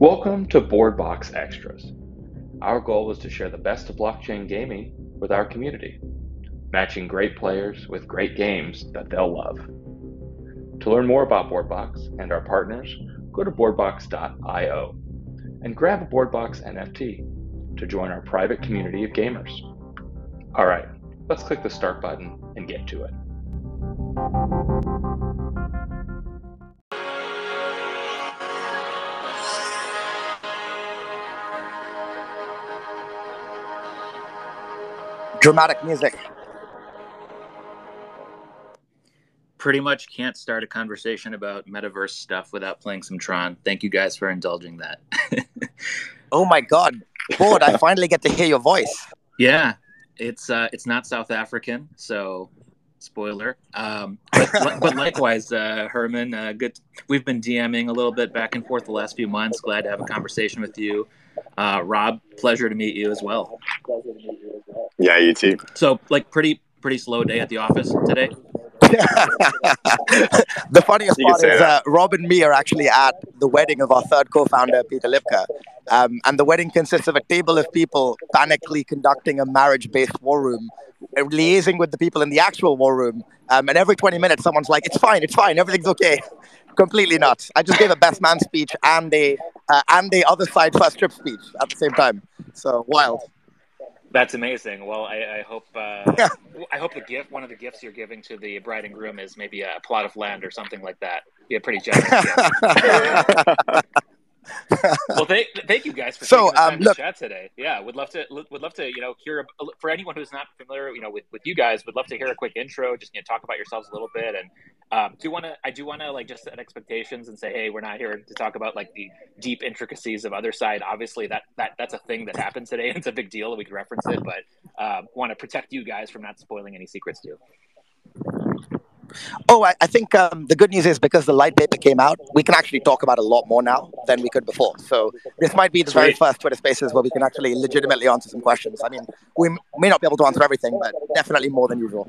Welcome to Bored Box Extras. Our goal is to share the best of blockchain gaming with our community, matching great players with great games that they'll love. To learn more about Bored Box and our partners, go to boredbox.io and grab a Bored Box NFT to join our private community of gamers. All right, let's click the start button and get to it. Dramatic music. Pretty much can't start a conversation about metaverse stuff without playing some Tron. Thank you guys for indulging that. oh my god, Bored! I finally get to hear your voice. Yeah, it's uh, it's not South African, so spoiler. Um, but, but, likewise, uh, Herman, uh, good. We've been DMing a little bit back and forth the last few months. Glad to have a conversation with you. Uh, Rob, pleasure to meet you as well. Yeah, you too. So, like, pretty pretty slow day at the office today. the funniest part is uh, Rob and me are actually at the wedding of our third co-founder, Peter Lipka. Um, and the wedding consists of a table of people panically conducting a marriage-based war room, uh, liaising with the people in the actual war room. Um, and every 20 minutes, someone's like, it's fine, it's fine, everything's okay. Completely nuts. I just gave a best man speech and a, uh, and the Otherside first trip speech at the same time. So wild. That's amazing. Well, I, I hope uh, I hope the gift, one of the gifts you're giving to the bride and groom, is maybe a plot of land or something like that. Be a pretty generous gift. well, thank, thank you guys for so, taking the time um, look, to chat today. Yeah, would love to would love to you know hear for anyone who's not familiar you know with, with you guys would love to hear a quick intro. Just you know, talk about yourselves a little bit, and um, do want to I do want to like just set expectations and say, hey, we're not here to talk about like the deep intricacies of Otherside. Obviously, that that that's a thing that happens today, and it's a big deal, and we can reference it. But um, want to protect you guys from not spoiling any secrets too. Oh, I, I think um, the good news is because the light paper came out, we can actually talk about a lot more now than we could before. So this might be the Sweet. very first Twitter Spaces where we can actually legitimately answer some questions. I mean, we may not be able to answer everything, but definitely more than usual.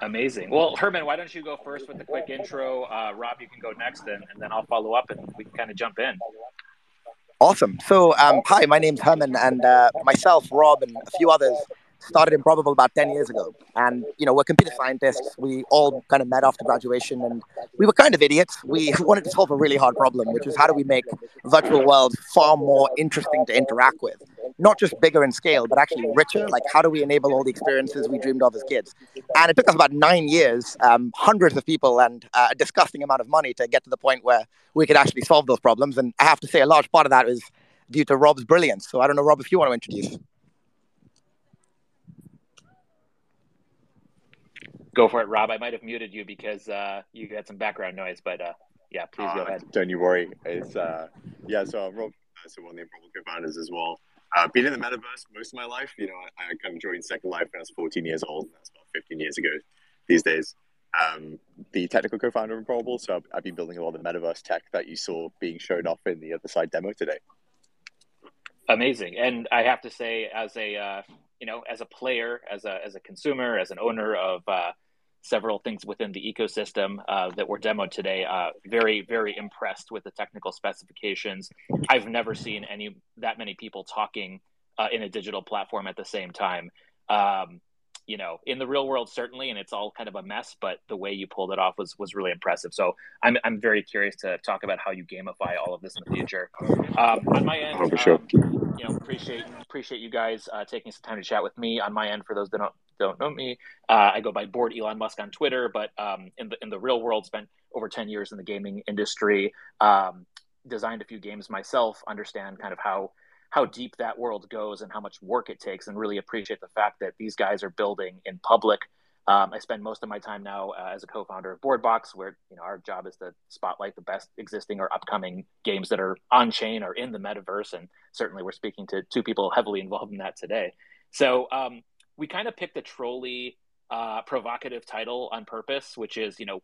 Amazing. Well, Herman, why don't you go first with the quick intro? Uh, Rob, you can go next, and, and then I'll follow up, and we can kind of jump in. Awesome. So, um, hi, my name's Herman, and uh, myself, Rob, and a few others started Improbable about 10 years ago. And, you know, we're computer scientists. We all kind of met after graduation and we were kind of idiots. We wanted to solve a really hard problem, which is how do we make virtual worlds far more interesting to interact with? Not just bigger in scale, but actually richer. Like, how do we enable all the experiences we dreamed of as kids? And it took us about nine years, um, hundreds of people, and uh, a disgusting amount of money to get to the point where we could actually solve those problems. And I have to say, a large part of that is due to Rob's brilliance. So I don't know, Rob, if you want to introduce. Go for it, Rob. I might have muted you because uh, you had some background noise, but uh, yeah, please go uh, ahead. Don't you worry. It's uh, yeah. So I'm Rob, so one of the Improbable co-founders as well. Uh, been in the metaverse most of my life. You know, I, I kind of joined Second Life when I was 14 years old. That's about 15 years ago these days. Um, the technical co-founder of Improbable. So I've, I've been building a lot of the metaverse tech that you saw being shown off in the Otherside demo today. Amazing, and I have to say, as a uh, you know, as a player, as a as a consumer, as an owner of uh, several things within the ecosystem uh, that were demoed today. Uh, very, very impressed with the technical specifications. I've never seen any that many people talking uh, in a digital platform at the same time. Um, you know, in the real world, certainly, and it's all kind of a mess. But the way you pulled it off was was really impressive. So I'm I'm very curious to talk about how you gamify all of this in the future. Um, on my end, oh, sure. um, you know, appreciate appreciate you guys uh, taking some time to chat with me. On my end, for those that don't don't know me, uh, I go by Bored Elon Musk on Twitter, but um, in the in the real world, spent over ten years in the gaming industry. Um, designed a few games myself. Understand kind of how how deep that world goes and how much work it takes, and really appreciate the fact that these guys are building in public. Um, I spend most of my time now uh, as a co-founder of Bored Box, where you know our job is to spotlight the best existing or upcoming games that are on chain or in the metaverse, and certainly we're speaking to two people heavily involved in that today. So um, we kind of picked a trolley, uh, provocative title on purpose, which is you know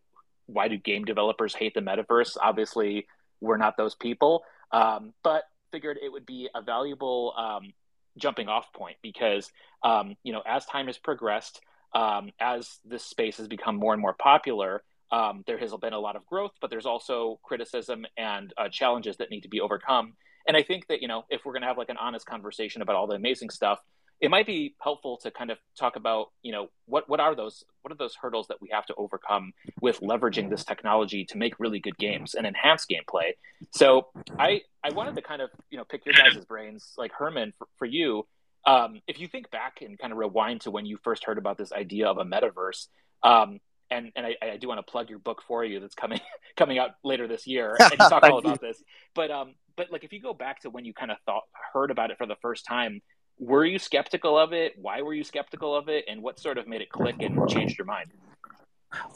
why do game developers hate the metaverse? Obviously, we're not those people, um, but figured it would be a valuable um, jumping off point because um, you know as time has progressed, um, as this space has become more and more popular, Um, there has been a lot of growth, but there's also criticism and uh, challenges that need to be overcome. And I think that you know if we're going to have like an honest conversation about all the amazing stuff, it might be helpful to kind of talk about you know what what are those what are those hurdles that we have to overcome with leveraging this technology to make really good games and enhance gameplay? So i i wanted to kind of you know pick your guys' brains like herman for, for you. Um, if you think back and kind of rewind to when you first heard about this idea of a metaverse um, and and I, I do want to plug your book for you that's coming coming out later this year and talk all about this. But um but like if you go back to when you kind of thought heard about it for the first time were you skeptical of it? Why were you skeptical of it? And what sort of made it click and changed your mind?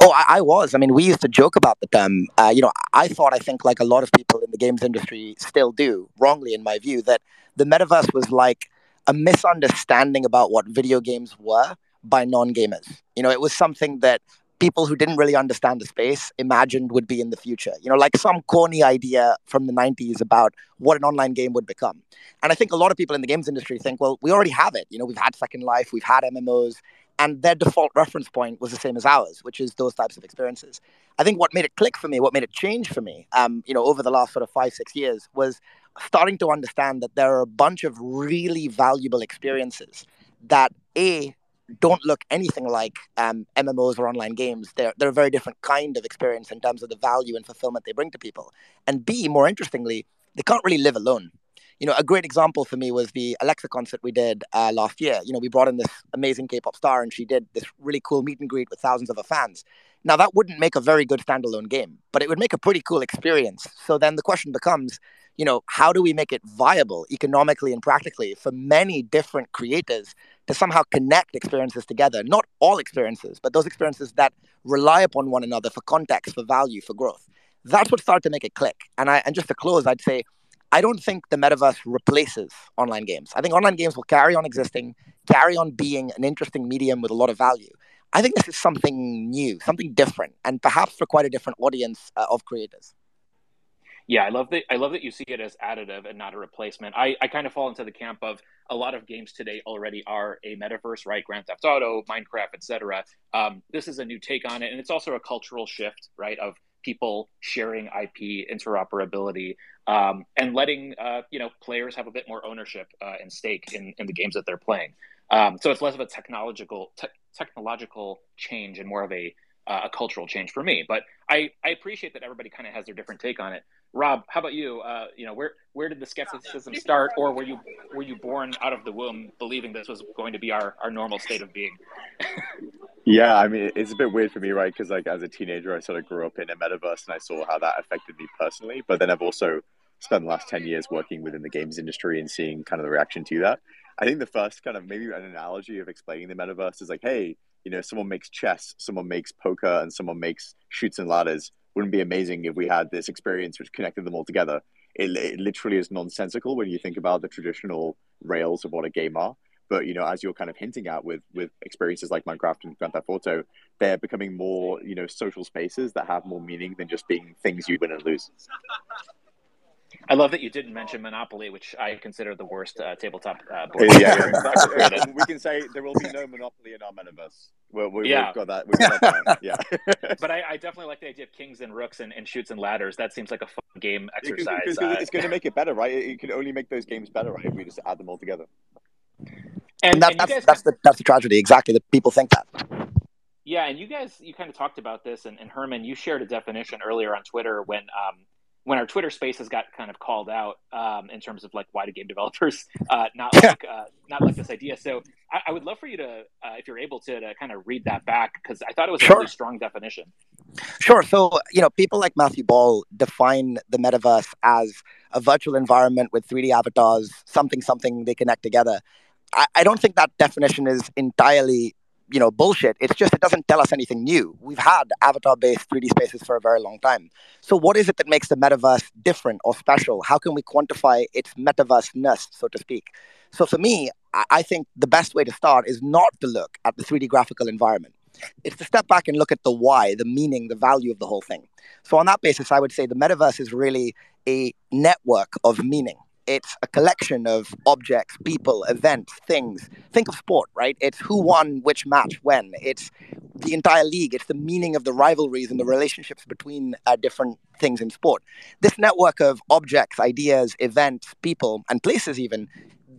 Oh, I, I was. I mean, we used to joke about the term. Uh, you know, I thought, I think, like a lot of people in the games industry still do, wrongly in my view, that the metaverse was like a misunderstanding about what video games were by non gamers. You know, it was something that people who didn't really understand the space imagined would be in the future. You know, like some corny idea from the 90s about what an online game would become. And I think a lot of people in the games industry think, well, we already have it. You know, we've had Second Life, we've had MMOs, and their default reference point was the same as ours, which is those types of experiences. I think what made it click for me, what made it change for me, um, you know, over the last sort of five, six years was starting to understand that there are a bunch of really valuable experiences that A, don't look anything like um, MMOs or online games. They're, they're a very different kind of experience in terms of the value and fulfillment they bring to people. And B, more interestingly, they can't really live alone. You know, a great example for me was the Alexa concert we did uh, last year. You know, we brought in this amazing K-pop star, and she did this really cool meet and greet with thousands of her fans. Now, that wouldn't make a very good standalone game, but it would make a pretty cool experience. So then the question becomes, you know, how do we make it viable economically and practically for many different creators to somehow connect experiences together? Not all experiences, but those experiences that rely upon one another for context, for value, for growth. That's what started to make it click. And I and just to close, I'd say I don't think the metaverse replaces online games. I think online games will carry on existing, carry on being an interesting medium with a lot of value. I think this is something new, something different, and perhaps for quite a different audience uh, of creators. Yeah, I love that. I love that you see it as additive and not a replacement. I, I kind of fall into the camp of a lot of games today already are a metaverse, right? Grand Theft Auto, Minecraft, etc. Um, this is a new take on it, and it's also a cultural shift, right? Of people sharing IP, interoperability, um, and letting uh, you know players have a bit more ownership uh, and stake in, in the games that they're playing. Um, so it's less of a technological te- technological change and more of a uh, a cultural change for me. But I, I appreciate that everybody kind of has their different take on it. Rob, how about you? Uh, you know, where where did the skepticism start, or were you were you born out of the womb believing this was going to be our, our normal state of being? yeah, I mean, it's a bit weird for me, right? Because like as a teenager, I sort of grew up in a metaverse, and I saw how that affected me personally. But then I've also spent the last ten years working within the games industry and seeing kind of the reaction to that. I think the first kind of maybe an analogy of explaining the metaverse is like, hey, you know, someone makes chess, someone makes poker, and someone makes Chutes and Ladders wouldn't be amazing if we had this experience which connected them all together. It, it literally is nonsensical when you think about the traditional rails of what a game are. But you know, as you're kind of hinting at with with experiences like Minecraft and Grand Theft Auto, they're becoming more you know social spaces that have more meaning than just being things you win and lose. I love that you didn't mention Monopoly, which I consider the worst uh, tabletop uh, board. Yeah, yeah. we can say there will be no Monopoly in our metaverse. we we, yeah. We've got that. We've got that yeah. but I, I, definitely like the idea of kings and rooks and, and Chutes and Ladders. That seems like a fun game exercise. It's, uh, it's going to make it better, right? It can only make those games better, right? If we just add them all together. And, and, that, and that's, guys, that's, the, that's the tragedy. Exactly. That people think that. Yeah, and you guys, you kind of talked about this, and, and Herman, you shared a definition earlier on Twitter when um, when our Twitter Spaces got kind of called out um, in terms of like why do game developers uh, not like uh, not like this idea. So I, I would love for you to, uh, if you're able to, to kind of read that back because I thought it was sure. a really strong definition. Sure. So you know, people like Matthew Ball define the metaverse as a virtual environment with 3D avatars, something something they connect together. I, I don't think that definition is entirely you know bullshit. It's just it doesn't tell us anything new. We've had avatar based 3d spaces for a very long time. So what is it that makes the metaverse different or special? How can we quantify its metaverse-ness so to speak? So for me i think the best way to start is not to look at the 3d graphical environment. It's to step back and look at the why the meaning the value of the whole thing. So on that basis i would say the metaverse is really a network of meaning it's a collection of objects, people, events, things. Think of sport, right? It's who won which match when. It's the entire league. It's the meaning of the rivalries and the relationships between uh, different things in sport. This network of objects, ideas, events, people, and places, even,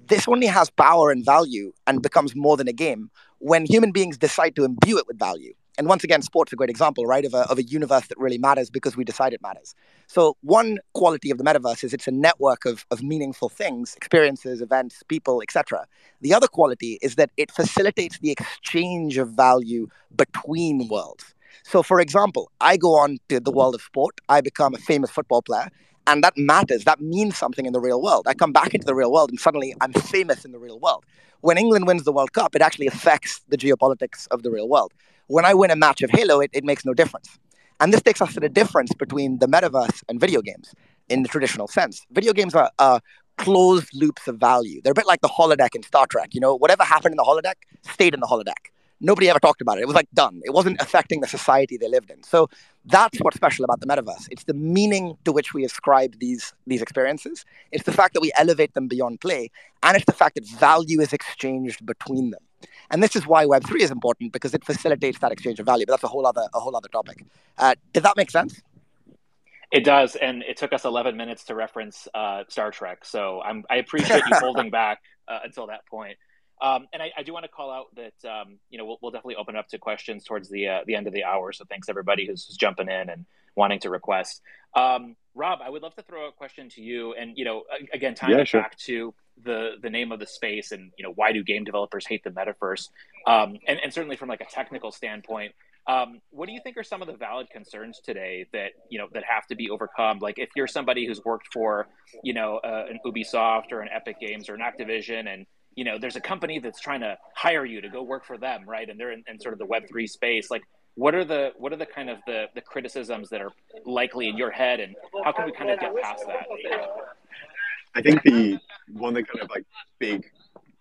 this only has power and value and becomes more than a game when human beings decide to imbue it with value and once again, sport's a great example, right, of a, of a universe that really matters because we decide it matters. So one quality of the metaverse is it's a network of, of meaningful things, experiences, events, people, etc. The other quality is that it facilitates the exchange of value between worlds. So, for example, I go on to the world of sport, I become a famous football player, and that matters. That means something in the real world. I come back into the real world, and suddenly I'm famous in the real world. When England wins the World Cup, it actually affects the geopolitics of the real world when I win a match of Halo, it, it makes no difference. And this takes us to the difference between the metaverse and video games in the traditional sense. Video games are uh, closed loops of value. They're a bit like the holodeck in Star Trek. You know, whatever happened in the holodeck stayed in the holodeck. Nobody ever talked about it. It was like done. It wasn't affecting the society they lived in. So that's what's special about the metaverse. It's the meaning to which we ascribe these these experiences. It's the fact that we elevate them beyond play, and it's the fact that value is exchanged between them. And this is why Web3 is important because it facilitates that exchange of value. But that's a whole other a whole other topic. Uh, did that make sense? It does, and it took us 11 minutes to reference uh, Star Trek. So I'm, I appreciate you holding back uh, until that point. Um, and I, I, do want to call out that um, you know we'll, we'll, definitely open up to questions towards the uh, the end of the hour. So thanks everybody who's, who's jumping in and wanting to request. Um, Rob, I would love to throw a question to you, and you know, again, tying yeah, sure. back to the the name of the space, and you know, why do game developers hate the metaverse? Um, and, and certainly from like a technical standpoint, um, what do you think are some of the valid concerns today that you know that have to be overcome? Like, if you're somebody who's worked for, you know, uh, an Ubisoft or an Epic Games or an Activision, and you know, there's a company that's trying to hire you to go work for them, right? And they're in, in sort of the Web three space. Like, what are the what are the kind of the the criticisms that are likely in your head, and how can we kind of get past that? I think the one of the kind of like big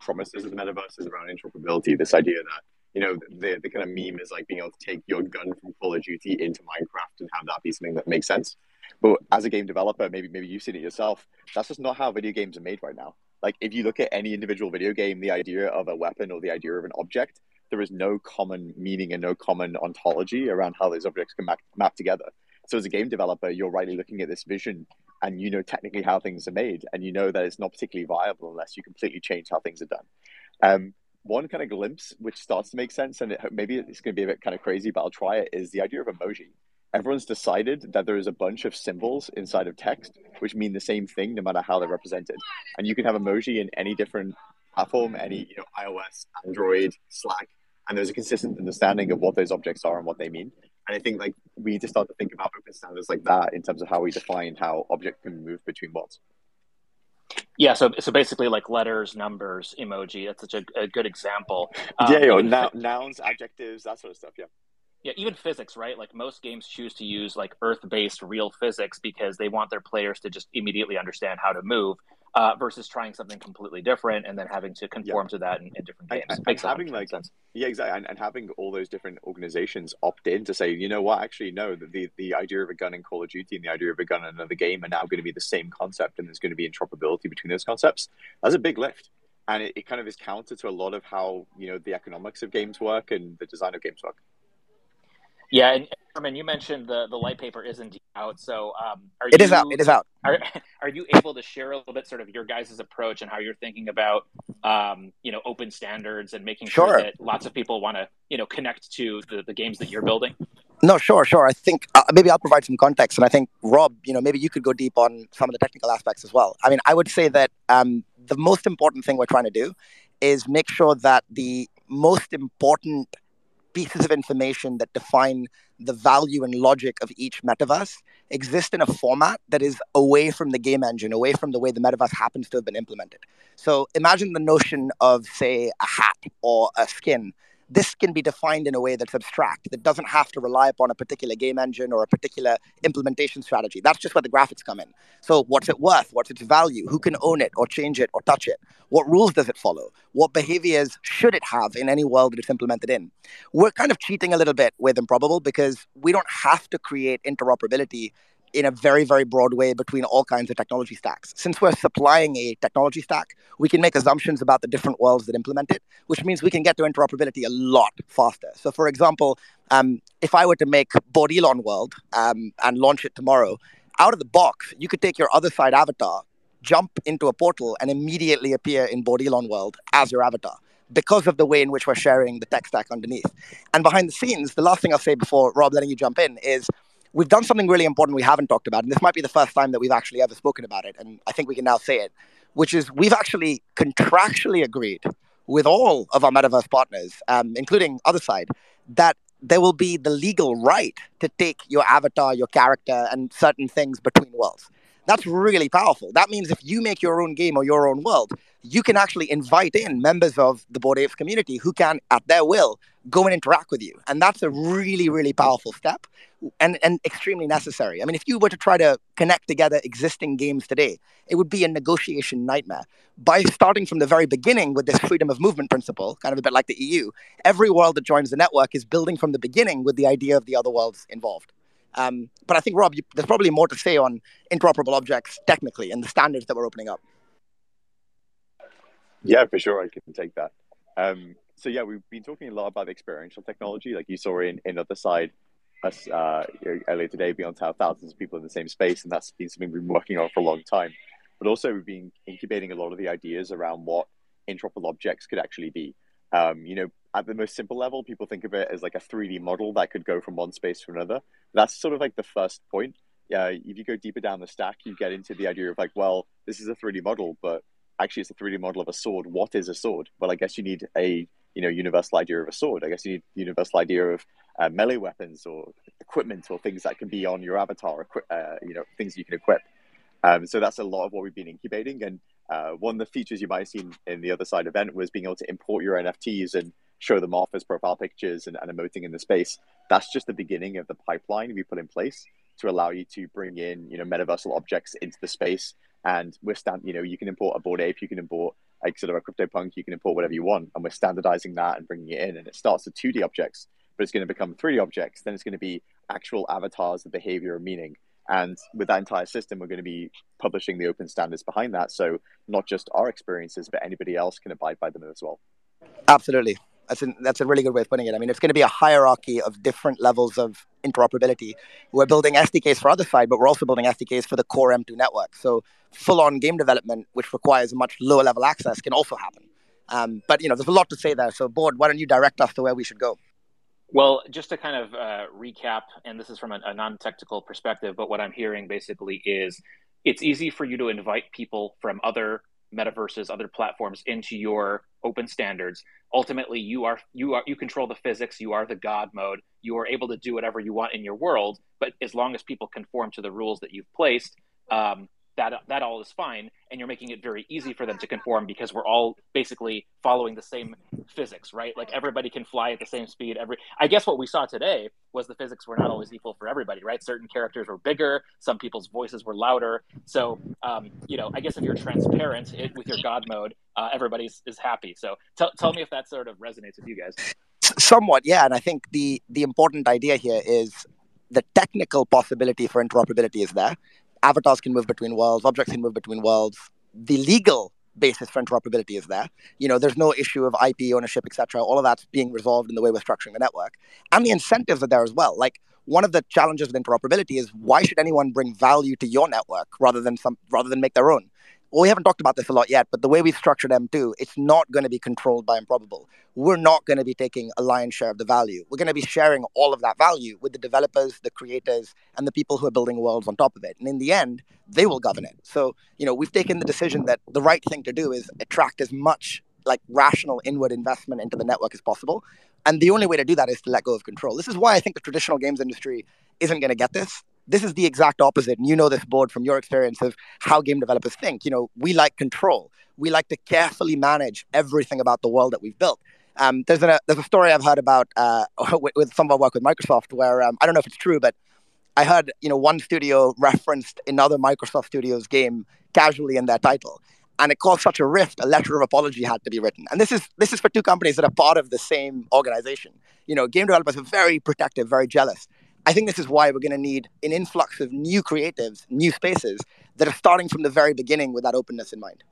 promises of the metaverse is around interoperability. This idea that you know the the kind of meme is like being able to take your gun from Call of Duty into Minecraft and have that be something that makes sense. But as a game developer, maybe maybe you've seen it yourself. That's just not how video games are made right now. Like if you look at any individual video game, the idea of a weapon or the idea of an object, there is no common meaning and no common ontology around how those objects can map, map together. So as a game developer, you're rightly looking at this vision and you know technically how things are made and you know that it's not particularly viable unless you completely change how things are done. Um, one kind of glimpse which starts to make sense and it, maybe it's going to be a bit kind of crazy, but I'll try it is the idea of emoji everyone's decided that there is a bunch of symbols inside of text which mean the same thing no matter how they're represented. And you can have emoji in any different platform, any you know iOS, Android, Slack, and there's a consistent understanding of what those objects are and what they mean. And I think like we need to start to think about open standards like that in terms of how we define how object can move between worlds. Yeah, so so basically, like letters, numbers, emoji. That's such a, a good example. Um, yeah, know, nouns, adjectives, that sort of stuff. Yeah yeah, even physics, right? Like most games choose to use like Earth-based real physics because they want their players to just immediately understand how to move, uh, versus trying something completely different and then having to conform yeah. to that in, in different games. And, and having like sense. yeah, exactly, and, and, having all those different organizations opt in to say, you know what, actually, no, the the idea of a gun in Call of Duty and the idea of a gun in another game are now going to be the same concept, and there's going to be interoperability between those concepts. That's a big lift. And it, it kind of is counter to a lot of how you know the economics of games work and the design of games work. Yeah, and Herman, you mentioned the the light paper is indeed out, so um, are it you, is out. It is out. Are are you able to share a little bit, sort of your guys' approach and how you're thinking about, um, you know, open standards and making sure, sure that lots of people want to, you know, connect to the, the games that you're building? No, sure, sure. I think uh, maybe I'll provide some context, and I think Rob, you know, maybe you could go deep on some of the technical aspects as well. I mean, I would say that um, the most important thing we're trying to do is make sure that the most important pieces of information that define the value and logic of each metaverse exist in a format that is away from the game engine, away from the way the metaverse happens to have been implemented. So imagine the notion of, say, a hat or a skin this can be defined in a way that's abstract, that doesn't have to rely upon a particular game engine or a particular implementation strategy. That's just where the graphics come in. So, what's it worth? What's its value? Who can own it or change it or touch it? What rules does it follow? What behaviors should it have in any world that it's implemented in? We're kind of cheating a little bit with Improbable because we don't have to create interoperability in a very, very broad way between all kinds of technology stacks. Since we're supplying a technology stack, we can make assumptions about the different worlds that implement it, which means we can get to interoperability a lot faster. So, for example, um, if I were to make Bored Elon World um, and launch it tomorrow, out of the box, you could take your Otherside avatar, jump into a portal, and immediately appear in Bored Elon World as your avatar because of the way in which we're sharing the tech stack underneath. And behind the scenes, the last thing I'll say before Rob letting you jump in is we've done something really important we haven't talked about. And this might be the first time that we've actually ever spoken about it. And I think we can now say it, which is we've actually contractually agreed with all of our metaverse partners, um, including Otherside, that there will be the legal right to take your avatar, your character, and certain things between worlds. That's really powerful. That means if you make your own game or your own world, you can actually invite in members of the Bored Apes community who can, at their will, go and interact with you. And that's a really, really powerful step and, and extremely necessary. I mean, if you were to try to connect together existing games today, it would be a negotiation nightmare. By starting from the very beginning with this freedom of movement principle, kind of a bit like the EU, every world that joins the network is building from the beginning with the idea of the other worlds involved. Um, but I think, Rob, you, there's probably more to say on interoperable objects technically and the standards that we're opening up. Yeah, for sure, I can take that. Um, so yeah, we've been talking a lot about experiential technology, like you saw in in Otherside us uh, earlier today, beyond how thousands of people in the same space, and that's been something we've been working on for a long time. But also, we've been incubating a lot of the ideas around what interoperable objects could actually be. Um, you know, at the most simple level, people think of it as like a 3D model that could go from one space to another. That's sort of like the first point. Yeah, if you go deeper down the stack, you get into the idea of like, well, this is a 3D model, but actually it's a 3D model of a sword. What is a sword? Well, I guess you need a you know universal idea of a sword. I guess you need universal idea of uh, melee weapons or equipment or things that can be on your avatar, uh, you know, things you can equip. Um, so that's a lot of what we've been incubating. And uh, one of the features you might have seen in the Otherside event was being able to import your NFTs and show them off as profile pictures and, and emoting in the space. That's just the beginning of the pipeline we put in place to allow you to bring in, you know, metaversal objects into the space and we're stand, you know, you can import a Bored Ape, you can import like sort of a CryptoPunk, you can import whatever you want, and we're standardizing that and bringing it in. And it starts with 2D objects, but it's going to become 3D objects. Then it's going to be actual avatars of behavior and meaning. And with that entire system, we're going to be publishing the open standards behind that. So not just our experiences, but anybody else can abide by them as well. Absolutely. That's, an, that's a really good way of putting it. I mean, it's going to be a hierarchy of different levels of interoperability. We're building SDKs for Otherside, but we're also building SDKs for the core M2 network. So full-on game development, which requires much lower level access, can also happen. Um, but you know, there's a lot to say there. So, Bored, why don't you direct us to where we should go? Well, just to kind of uh, recap, and this is from a, a non-technical perspective, but what I'm hearing basically is it's easy for you to invite people from other metaverses, other platforms into your open standards. Ultimately, you are you are you control the physics. You are the God mode. You are able to do whatever you want in your world. But as long as people conform to the rules that you've placed, um, that that all is fine and you're making it very easy for them to conform because we're all basically following the same physics right? Like everybody can fly at the same speed every i guess what we saw today was the physics were not always equal for everybody right? Certain characters were bigger some people's voices were louder. So um, you know i guess if you're transparent it, with your god mode uh, everybody's is happy. So t- tell me if that sort of resonates with you guys. Somewhat yeah. And i think the the important idea here is the technical possibility for interoperability is there avatars can move between worlds, objects can move between worlds. The legal basis for interoperability is there. You know, there's no issue of IP ownership, etc. All of that's being resolved in the way we're structuring the network, and the incentives are there as well. Like one of the challenges with interoperability is why should anyone bring value to your network rather than some rather than make their own? Well, we haven't talked about this a lot yet, but the way we've structured M2, it's not going to be controlled by Improbable. We're not going to be taking a lion's share of the value. We're going to be sharing all of that value with the developers, the creators, and the people who are building worlds on top of it. And in the end, they will govern it. So, you know, we've taken the decision that the right thing to do is attract as much like rational inward investment into the network as possible. And the only way to do that is to let go of control. This is why I think the traditional games industry isn't going to get this this is the exact opposite. And you know this Bored from your experience of how game developers think. You know, we like control. We like to carefully manage everything about the world that we've built. Um, there's a there's a story I've heard about uh, with, with, some of our work with Microsoft where um, I don't know if it's true, but I heard you know one studio referenced another Microsoft Studios game casually in their title, and it caused such a rift. A letter of apology had to be written, and this is this is for two companies that are part of the same organization. You know, game developers are very protective, very jealous, I think this is why we're going to need an influx of new creatives, new spaces that are starting from the very beginning with that openness in mind.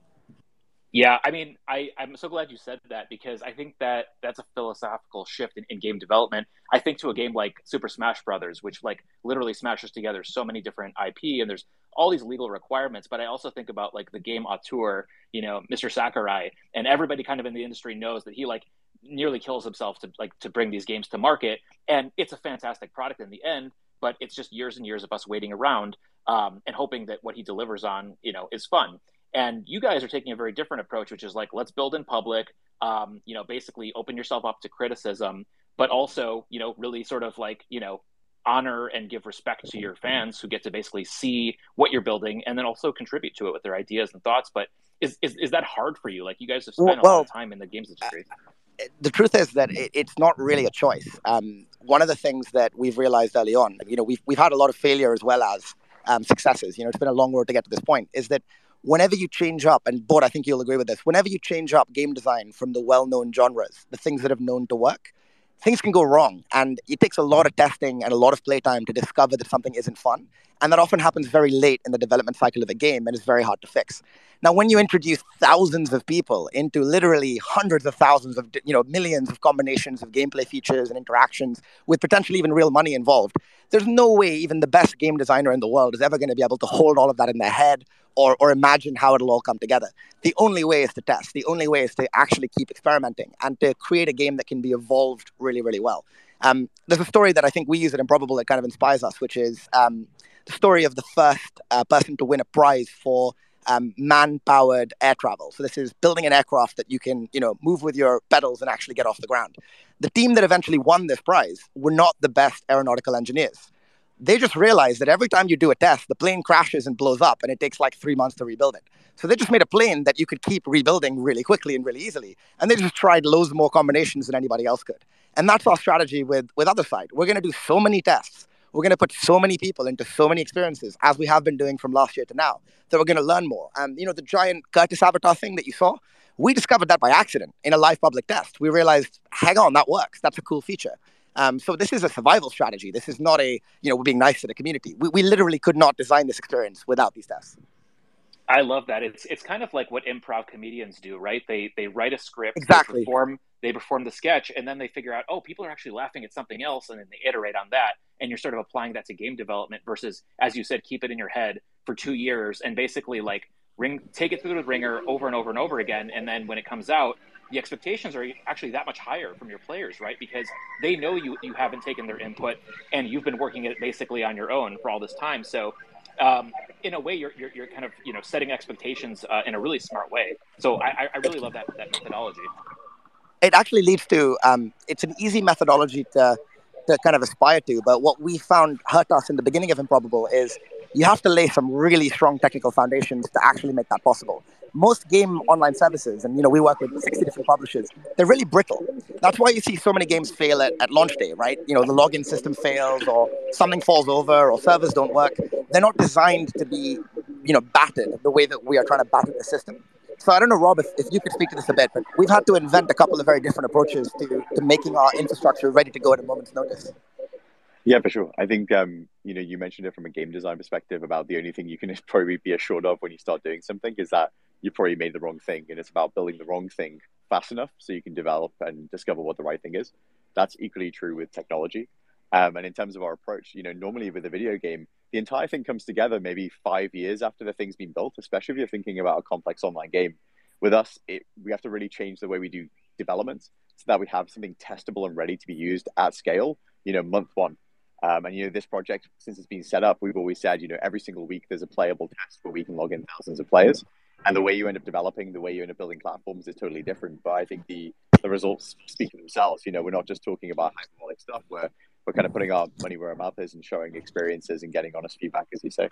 Yeah, I mean, I, I'm so glad you said that because I think that that's a philosophical shift in, in, game development. I think to a game like Super Smash Brothers, which like literally smashes together so many different IP and there's all these legal requirements. But I also think about like the game auteur, you know, Mr. Sakurai, and everybody kind of in the industry knows that he like nearly kills himself to like to bring these games to market, and it's a fantastic product in the end. But it's just years and years of us waiting around um, and hoping that what he delivers on, you know, is fun. And you guys are taking a very different approach, which is like, let's build in public, um, you know, basically open yourself up to criticism, but also, you know, really sort of like, you know, honor and give respect to your fans who get to basically see what you're building and then also contribute to it with their ideas and thoughts. But is, is, is that hard for you? Like you guys have spent well, a lot of time in the games industry. The truth is that it's not really a choice. Um, one of the things that we've realized early on, you know, we've, we've had a lot of failure as well as um, successes. You know, it's been a long road to get to this point. Is that whenever you change up, and Bored, I think you'll agree with this, whenever you change up game design from the well known genres, the things that have known to work, things can go wrong. And it takes a lot of testing and a lot of playtime to discover that something isn't fun. And that often happens very late in the development cycle of a game and is very hard to fix. Now, when you introduce thousands of people into literally hundreds of thousands of, you know, millions of combinations of gameplay features and interactions with potentially even real money involved, there's no way even the best game designer in the world is ever going to be able to hold all of that in their head or, or imagine how it'll all come together. The only way is to test. The only way is to actually keep experimenting and to create a game that can be evolved really, really well. Um, there's a story that I think we use at Improbable that kind of inspires us, which is um, the story of the first uh, person to win a prize for um, man-powered air travel. So this is building an aircraft that you can, you know, move with your pedals and actually get off the ground. The team that eventually won this prize were not the best aeronautical engineers they just realized that every time you do a test, the plane crashes and blows up, and it takes like three months to rebuild it. So they just made a plane that you could keep rebuilding really quickly and really easily. And they just tried loads more combinations than anybody else could. And that's our strategy with, with Otherside. We're going to do so many tests. We're going to put so many people into so many experiences, as we have been doing from last year to now, that we're going to learn more. And, you know, the giant Kodas Avatar thing that you saw, we discovered that by accident in a live public test. We realized, hang on, that works. That's a cool feature. Um, so this is a survival strategy. This is not a, you know, we're being nice to the community. We, we literally could not design this experience without these tests. I love that. It's it's kind of like what improv comedians do, right? They they write a script, exactly. They perform, they perform the sketch, and then they figure out, oh, people are actually laughing at something else, and then they iterate on that. And you're sort of applying that to game development versus, as you said, keep it in your head for two years and basically like ring take it through the ringer over and over and over again, and then when it comes out, the expectations are actually that much higher from your players, right? Because they know you you haven't taken their input and you've been working it basically on your own for all this time. So, um, in a way, you're, you're, you're kind of you know setting expectations uh, in a really smart way. So I, I really love that that methodology. It actually leads to um, it's an easy methodology to to kind of aspire to. But what we found hurt us in the beginning of Improbable is you have to lay some really strong technical foundations to actually make that possible most game online services, and you know, we work with 60 different publishers, they're really brittle. That's why you see so many games fail at, at launch day, right? You know, the login system fails or something falls over or servers don't work. They're not designed to be, you know, battered the way that we are trying to batter the system. So I don't know, Rob, if, if you could speak to this a bit, but we've had to invent a couple of very different approaches to, to making our infrastructure ready to go at a moment's notice. Yeah, for sure. I think um, you know you mentioned it from a game design perspective about the only thing you can probably be assured of when you start doing something is that you probably made the wrong thing. And it's about building the wrong thing fast enough so you can develop and discover what the right thing is. That's equally true with technology. Um, and in terms of our approach, you know, normally with a video game, the entire thing comes together maybe five years after the thing's been built, especially if you're thinking about a complex online game. With us, it, we have to really change the way we do development so that we have something testable and ready to be used at scale, you know, month one. Um, and, you know, this project, since it's been set up, we've always said, you know, every single week there's a playable test where we can log in thousands of players and the way you end up developing, the way you end up building platforms is totally different. But I think the the results speak for themselves. You know, we're not just talking about hyperbolic stuff. We're we're kind of putting our money where our mouth is and showing experiences and getting honest feedback, as you say.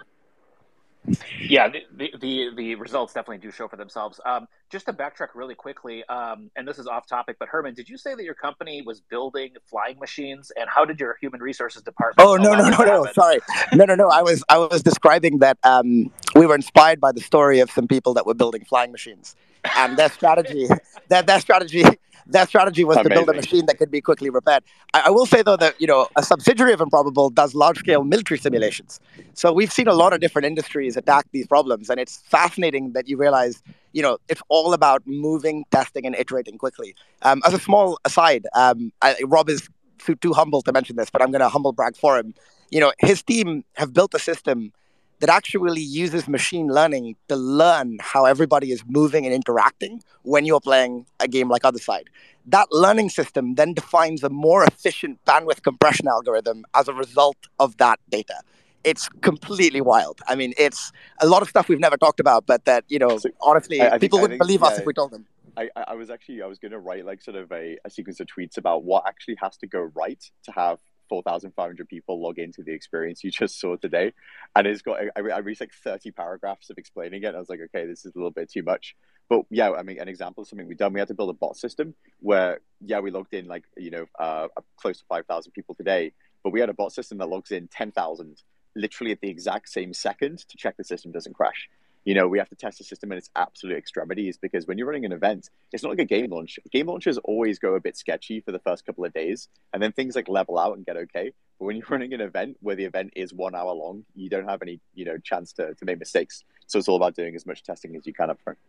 Yeah, the, the, the results definitely do show for themselves. Um, just to backtrack really quickly, um, and this is off topic, but Herman, did you say that your company was building flying machines, and how did your human resources department? Oh no no no no! Sorry, no no no. I was I was describing that um, we were inspired by the story of some people that were building flying machines, and their strategy, their their strategy, their strategy was to build a machine that could be quickly repaired. I, I, will say though that you know a subsidiary of Improbable does large scale military simulations. So we've seen a lot of different industries attack these problems, and it's fascinating that you realize you know it's all about moving, testing, and iterating quickly. Um, as a small aside, um, I, Rob is too, too humble to mention this, but I'm going to humble brag for him. You know, his team have built a system that actually uses machine learning to learn how everybody is moving and interacting when you're playing a game like Otherside. That learning system then defines a more efficient bandwidth compression algorithm as a result of that data. It's completely wild. I mean, it's a lot of stuff we've never talked about, but that, you know, so honestly, I, I people think, wouldn't think, believe yeah, us if we told them. I, I was actually I was going to write like sort of a, a sequence of tweets about what actually has to go right to have 4,500 people log into the experience you just saw today. And it's got, I, I like 30 paragraphs of explaining it. I was like, okay, this is a little bit too much. But yeah, I mean, an example of something we've done, we had to build a bot system where, yeah, we logged in like, you know, uh, close to 5,000 people today, but we had a bot system that logs in 10,000 literally at the exact same second to check the system doesn't crash you know, we have to test the system in its absolute extremities because when you're running an event, it's not like a game launch. Game launches always go a bit sketchy for the first couple of days, and then things like level out and get okay. But when you're running an event where the event is one hour long, you don't have any, you know, chance to, to make mistakes. So it's all about doing as much testing as you can up front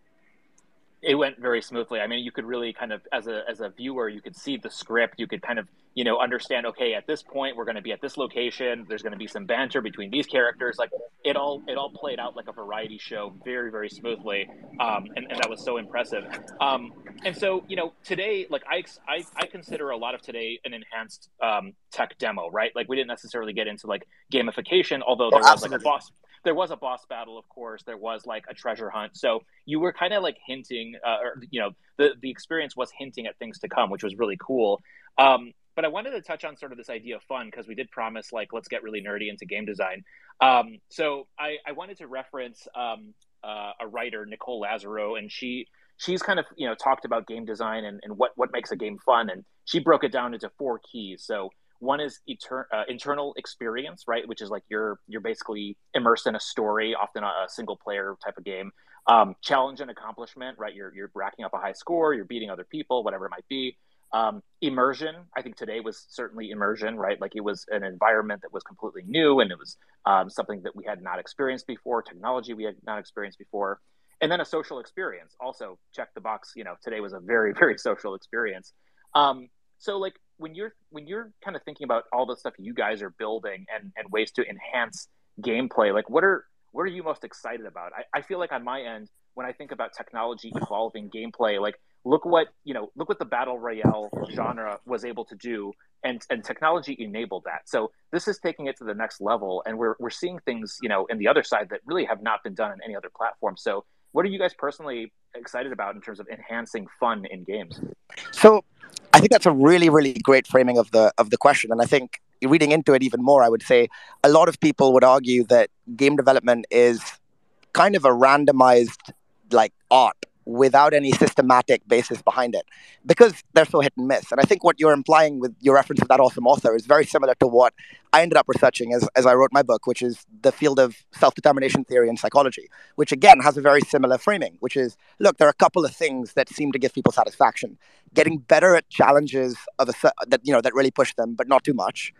it went very smoothly. I mean, you could really kind of, as a as a viewer, you could see the script. You could kind of, you know, understand. Okay, at this point, we're going to be at this location. There's going to be some banter between these characters. Like it all, it all played out like a variety show, very very smoothly, um, and, and that was so impressive. Um, and so, you know, today, like I, I, I consider a lot of today an enhanced um, tech demo, right? Like we didn't necessarily get into like gamification, although there oh, was like a boss there was a boss battle, of course. There was like a treasure hunt. So you were kind of like hinting, uh, or you know, the the experience was hinting at things to come, which was really cool. Um, but I wanted to touch on sort of this idea of fun because we did promise like let's get really nerdy into game design. Um, so I, I wanted to reference um, uh, a writer, Nicole Lazzaro, and she she's kind of you know talked about game design and, and what what makes a game fun, and she broke it down into four keys. So one is etern- uh, internal experience, right, which is like you're you're basically immersed in a story, often a, a single player type of game. Um, challenge and accomplishment, right? You're you're racking up a high score, you're beating other people, whatever it might be. Um, immersion, I think today was certainly immersion, right? Like it was an environment that was completely new and it was um, something that we had not experienced before, technology we had not experienced before. And then a social experience. Also, check the box. You know, today was a very, very social experience. Um, so, like, when you're when you're kind of thinking about all the stuff you guys are building and and ways to enhance gameplay like what are what are you most excited about? I, I feel like on my end when i think about technology evolving gameplay like look what you know look what the battle royale genre was able to do and and technology enabled that. So this is taking it to the next level and we're, we're seeing things you know in the Otherside that really have not been done on any other platform. So what are you guys personally excited about in terms of enhancing fun in games? So I think that's a really, really great framing of the of the question. And I think reading into it even more, I would say a lot of people would argue that game development is kind of a randomized like art without any systematic basis behind it because they're so hit and miss. And I think what you're implying with your reference to that awesome author is very similar to what I ended up researching as, as I wrote my book, which is the field of self determination theory and psychology, which again has a very similar framing, which is look, there are a couple of things that seem to give people satisfaction. Getting better at challenges of a, that, you know, that really push them, but not too much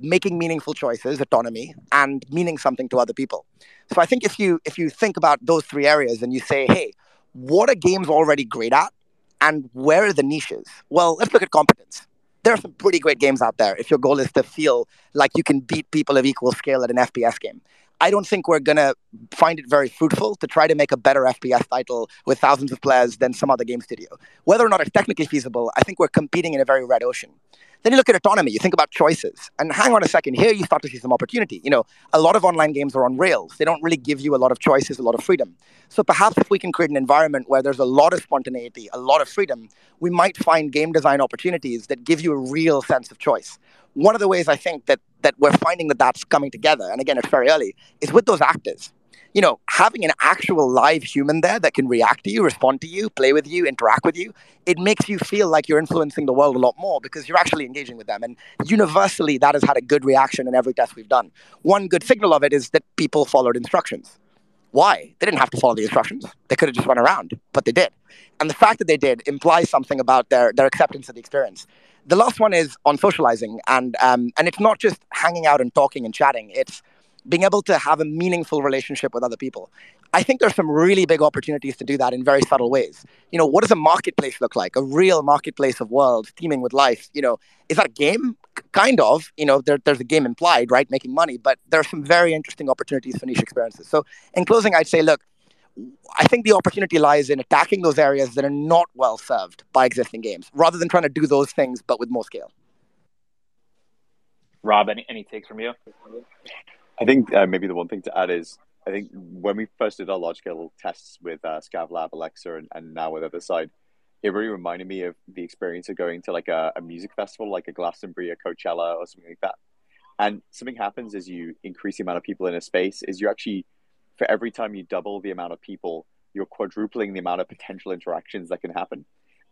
making meaningful choices autonomy and meaning something to other people so i think if you if you think about those three areas and you say hey what are games already great at and where are the niches? Well, let's look at competence. There are some pretty great games out there if your goal is to feel like you can beat people of equal scale at an FPS game. I don't think we're going to find it very fruitful to try to make a better FPS title with thousands of players than some other game studio. Whether or not it's technically feasible, I think we're competing in a very red ocean. Then you look at autonomy, you think about choices. And hang on a second, here you start to see some opportunity. You know, a lot of online games are on rails. They don't really give you a lot of choices, a lot of freedom. So perhaps if we can create an environment where there's a lot of spontaneity, a lot of freedom, we might find game design opportunities that give you a real sense of choice. One of the ways I think that that we're finding that that's coming together, and again, it's very early, is with those actors you know, having an actual live human there that can react to you, respond to you, play with you, interact with you, it makes you feel like you're influencing the world a lot more because you're actually engaging with them. And universally, that has had a good reaction in every test we've done. One good signal of it is that people followed instructions. Why? They didn't have to follow the instructions. They could have just run around, but they did. And the fact that they did implies something about their, their acceptance of the experience. The last one is on socializing, and um, and it's not just hanging out and talking and chatting. It's being able to have a meaningful relationship with other people. I think there's some really big opportunities to do that in very subtle ways. You know, what does a marketplace look like? A real marketplace of worlds teeming with life. You know, is that a game? Kind of. You know, there, there's a game implied, right? Making money, but there are some very interesting opportunities for niche experiences. So, in closing, I'd say, look, I think the opportunity lies in attacking those areas that are not well served by existing games, rather than trying to do those things but with more scale. Rob, any, any takes from you? I think uh, maybe the one thing to add is I think when we first did our large scale tests with uh, ScavLab, Alexa, and, and now with Otherside, it really reminded me of the experience of going to like a, a music festival, like a Glastonbury, a Coachella, or something like that. And something happens as you increase the amount of people in a space. Is you actually, for every time you double the amount of people, you're quadrupling the amount of potential interactions that can happen.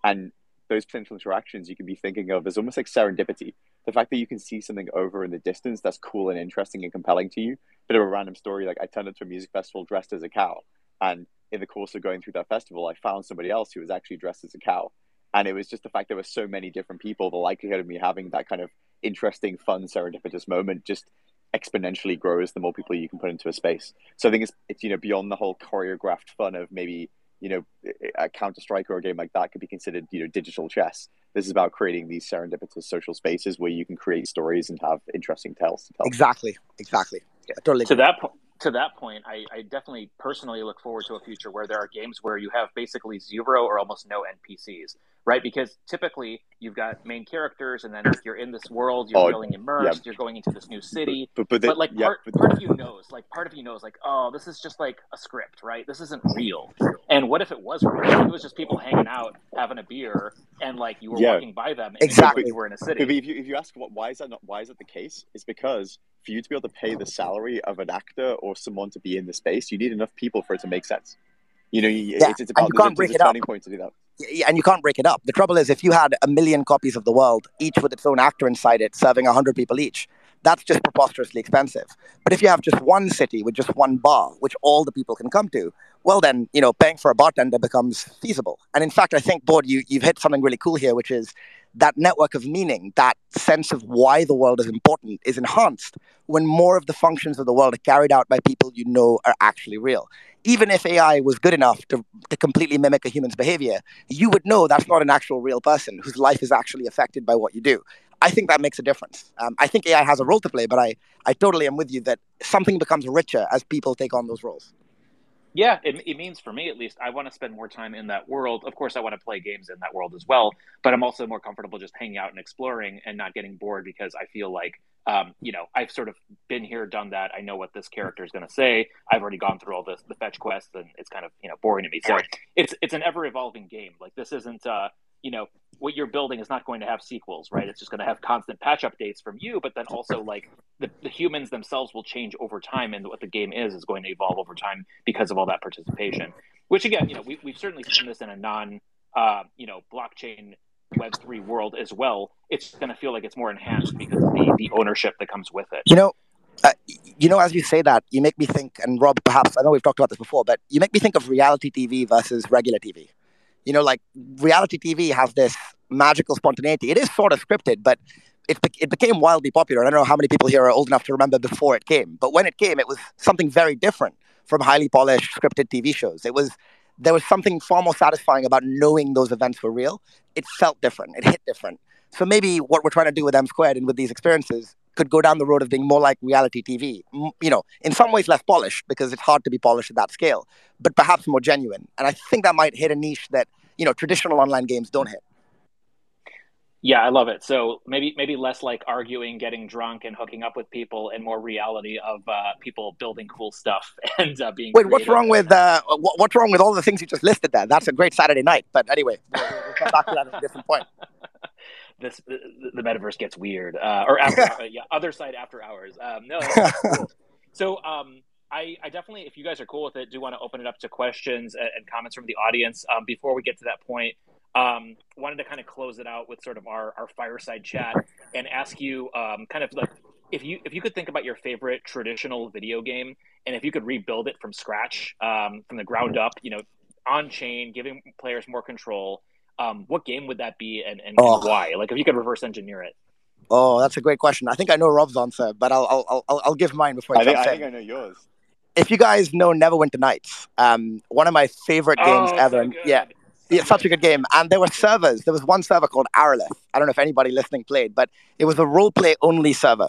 And those potential interactions you can be thinking of as almost like serendipity. The fact that you can see something over in the distance that's cool and interesting and compelling to you. Bit of a random story. Like I turned up to a music festival dressed as a cow, and in the course of going through that festival, I found somebody else who was actually dressed as a cow. And it was just the fact there were so many different people. The likelihood of me having that kind of interesting, fun, serendipitous moment just exponentially grows the more people you can put into a space. So I think it's, it's you know beyond the whole choreographed fun of maybe you know, a Counter Strike or a game like that could be considered, you know, digital chess. This is about creating these serendipitous social spaces where you can create stories and have interesting tales to tell. Exactly, exactly. Yeah, totally. To that point, to that point, I, I, definitely personally look forward to a future where there are games where you have basically zero or almost no NPCs, right? Because typically you've got main characters, and then you're in this world, you're oh, feeling immersed, yeah. you're going into this new city. But, but, but, but like yeah, part, part of you knows, like part of you knows, like oh, this is just like a script, right? This isn't real. And what if it was real? It was just people hanging out, having a beer, and like you were yeah. walking by them, and exactly. you were in a city. If you if you ask what, why is that not why is that the case? It's because for you to be able to pay the salary of an actor or someone to be in the space, you need enough people for it to make sense. You know, yeah. it's, it's about you can't break it turning up. point to do that. And you can't break it up. The trouble is, if you had a million copies of the world, each with its own actor inside it, serving hundred people each, that's just preposterously expensive. But if you have just one city with just one bar, which all the people can come to, well, then you know, paying for a bartender becomes feasible. And in fact, I think, Bored, you you've hit something really cool here, which is that network of meaning, that sense of why the world is important, is enhanced when more of the functions of the world are carried out by people you know are actually real. Even if AI was good enough to, to completely mimic a human's behavior, you would know that's not an actual real person whose life is actually affected by what you do. I think that makes a difference. Um, I think AI has a role to play, but I, I totally am with you that something becomes richer as people take on those roles. Yeah, it, it means for me at least, I want to spend more time in that world. Of course, I want to play games in that world as well, but I'm also more comfortable just hanging out and exploring and not getting bored because I feel like, um, you know, I've sort of been here, done that. I know what this character is going to say. I've already gone through all this, the fetch quests, and it's kind of you know boring to me. So it's it's an ever evolving game. Like this isn't uh, you know what you're building is not going to have sequels right? It's just going to have constant patch updates from you but then also like the, the humans themselves will change over time and what the game is is going to evolve over time because of all that participation. Which again you know we, we've certainly seen this in a non uh, you know blockchain web3 world as well. It's going to feel like it's more enhanced because of the, the ownership that comes with it. You know uh, you know, as you say that, you make me think, and Rob, perhaps I know we've talked about this before, but you make me think of reality TV versus regular TV you know, like reality TV has this magical spontaneity. It is sort of scripted, but it, it became wildly popular. I don't know how many people here are old enough to remember before it came, but when it came, it was something very different from highly polished scripted TV shows. It was there was something far more satisfying about knowing those events were real. It felt different. It hit different. So maybe what we're trying to do with M squared and with these experiences could go down the road of being more like reality TV. You know, in some ways less polished because it's hard to be polished at that scale, but perhaps more genuine. And I think that might hit a niche that you know traditional online games don't hit. Yeah, I love it. So maybe maybe less like arguing, getting drunk, and hooking up with people, and more reality of uh, people building cool stuff and uh, being. Wait, what's wrong with uh, what's wrong with all the things you just listed there? That's a great Saturday night. But anyway, we'll, we'll come back to that at a different point. This the, the metaverse gets weird, uh, or after, uh, yeah, Otherside after hours. Um, no, cool. so um, I, I, definitely, if you guys are cool with it, do want to open it up to questions and, and comments from the audience. Um, before we get to that point, um, wanted to kind of close it out with sort of our, our fireside chat and ask you um, kind of like if you if you could think about your favorite traditional video game, and if you could rebuild it from scratch, um, from the ground up, you know, on chain, giving players more control, um, what game would that be, and, and, Oh. and why? Like, if you could reverse engineer it. Oh, that's a great question. I think I know Rob's answer, but I'll I'll I'll, I'll give mine before I, I think, jump I think I know yours. If you guys know Neverwinter Nights, um, one of my favorite games oh, ever. so and- good. yeah, So yeah, such a good. good game. And there were servers. There was one server called Arelith. I don't know if anybody listening played, but it was a role play only server.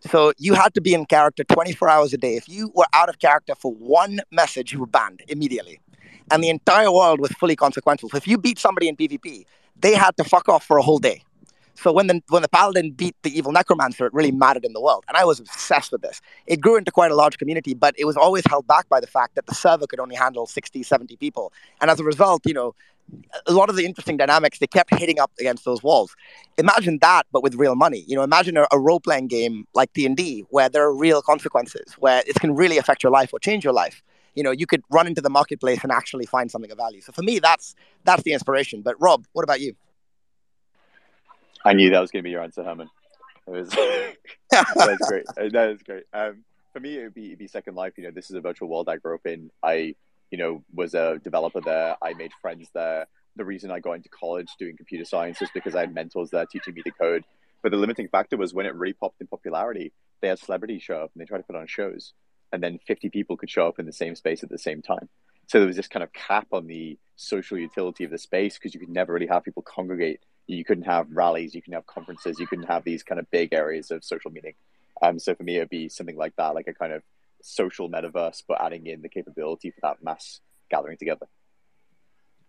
So you had to be in character 24 hours a day. If you were out of character for one message, you were banned immediately. And the entire world was fully consequential. So if you beat somebody in PvP, they had to fuck off for a whole day. So when the when the paladin beat the evil necromancer, it really mattered in the world. And I was obsessed with this. It grew into quite a large community, but it was always held back by the fact that the server could only handle 60, 70 people. And as a result, you know, a lot of the interesting dynamics they kept hitting up against those walls imagine that but with real money you know imagine a, a role-playing game like d&d where there are real consequences where it can really affect your life or change your life you know you could run into the marketplace and actually find something of value so for me that's that's the inspiration but rob what about you I knew that was going to be your answer, Herman. It was, that's great. Uh, That is great. Um, for me, it would be, it'd be Second Life. You know, this is a virtual world I grew up in. I, you know, was a developer there. I made friends there. The reason I got into college doing computer science was because I had mentors there teaching me to code. But the limiting factor was when it really popped in popularity, they had celebrities show up and they tried to put on shows. And then 50 people could show up in the same space at the same time. So there was this kind of cap on the social utility of the space because you could never really have people congregate you couldn't have rallies, you couldn't have conferences, you couldn't have these kind of big areas of social meeting. Um, so for me, it'd be something like that, like a kind of social metaverse, but adding in the capability for that mass gathering together.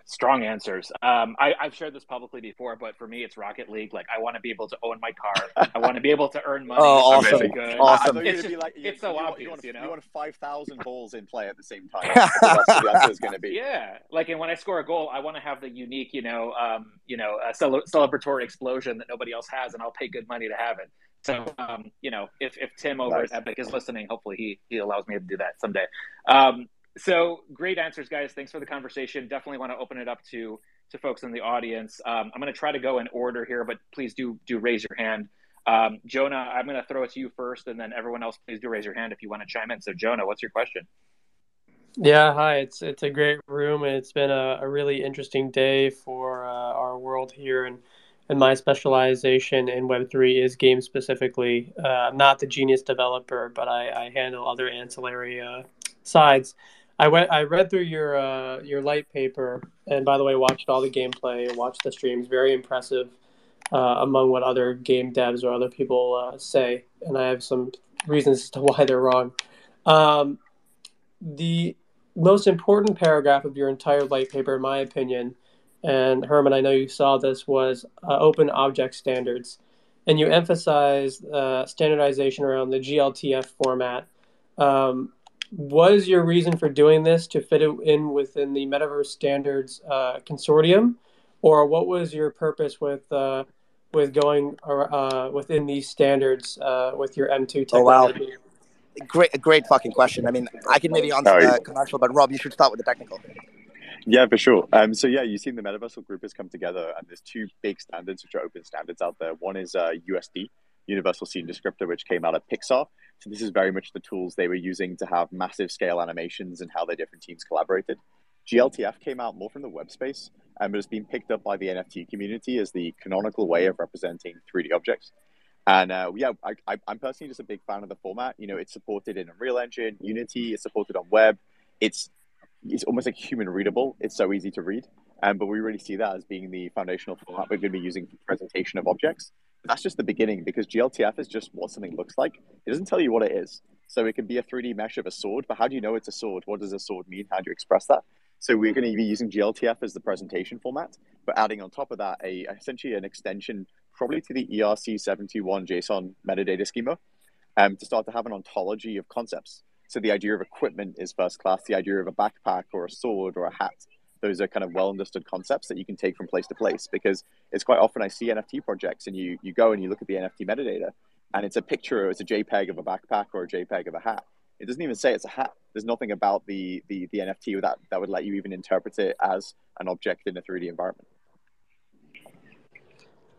Strong answers. Um, I, I've shared this publicly before, but for me, it's Rocket League. Like, I want to be able to own my car. I want to be able to earn money. Oh, It's so awesome. good. Awesome. You It's gonna be just- like, you, it's so you, want- obvious, you want, you know? you want 5,000 balls in play at the same time. That's what the answer is going to be. Yeah, like, and when I score a goal, I want to have the unique, you know, um, you know, a cele- celebratory explosion that nobody else has, and I'll pay good money to have it. So, um, you know, if, if Tim over Nice. at Epic is listening, hopefully he he allows me to do that someday. Um, so great answers, guys. Thanks for the conversation. Definitely want to open it up to to folks in the audience. Um, I'm going to try to go in order here, but please do do raise your hand. Um, Jonah, I'm going to throw it to you first, and then everyone else, please do raise your hand if you want to chime in. So, Jonah, what's your question? Yeah, hi. It's it's a great room, and it's been a, a really interesting day for uh, our world here. And and my specialization in Web three is game specifically. Uh, I'm not the genius developer, but I, I handle other ancillary uh, sides. I went. I read through your uh, your light paper, and by the way, watched all the gameplay, watched the streams. Very impressive, uh, among what other game devs or other people uh, say, and I have some reasons as to why they're wrong. Um, the most important paragraph of your entire light paper, in my opinion, and Herman, I know you saw this, was uh, open object standards. And you emphasized uh, standardization around the GLTF format. Um, was your reason for doing this to fit it in within the Metaverse Standards uh, Consortium? Or what was your purpose with, uh, with going uh, within these standards uh, with your M2 Oh, wow. great great fucking question i mean i can maybe answer the commercial but rob you should start with the technical Yeah, for sure. Um, so yeah, you've seen the Metaversal group has come together, and there's two big standards which are open standards out there. One is uh, USD, Universal Scene Descriptor, which came out of Pixar. So this is very much the tools they were using to have massive scale animations and how their different teams collaborated. GLTF came out more from the web space, um, it's been picked up by the NFT community as the canonical way of representing 3D objects. And uh, yeah, I, I'm personally just a big fan of the format. You know, it's supported in Unreal Engine, Unity, it's supported on web. It's it's almost like human readable. It's so easy to read. Um, but we really see that as being the foundational format we're going to be using for presentation of objects. That's just the beginning because GLTF is just what something looks like. It doesn't tell you what it is. So it can be a 3D mesh of a sword, but how do you know it's a sword? What does a sword mean? How do you express that? So we're going to be using GLTF as the presentation format, but adding on top of that a essentially an extension probably to the E ERC721 JSON metadata schema um, to start to have an ontology of concepts. So the idea of equipment is first class. The idea of a backpack or a sword or a hat, those are kind of well understood concepts that you can take from place to place. Because it's quite often I see NFT projects and you you go and you look at the NFT metadata and it's a picture, or it's a JPEG of a backpack or a JPEG of a hat. It doesn't even say it's a hat. There's nothing about the the, the NFT that that would let you even interpret it as an object in a 3D environment.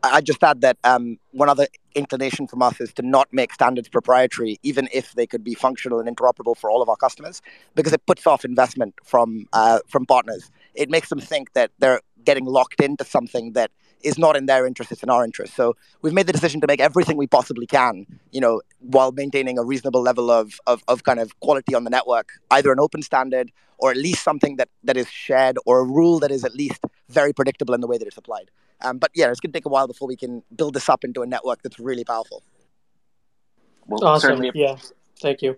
I just add that um, one other inclination from us is to not make standards proprietary, even if they could be functional and interoperable for all of our customers, because it puts off investment from uh, from partners. It makes them think that they're getting locked into something that is not in their interest; it's in our interest. So we've made the decision to make everything we possibly can, you know, while maintaining a reasonable level of of, of kind of quality on the network, either an open standard or at least something that that is shared or a rule that is at least very predictable in the way that it's applied. Um, but yeah, it's going to take a while before we can build this up into a network that's really powerful. Well, awesome. Certainly. Yeah. Thank you.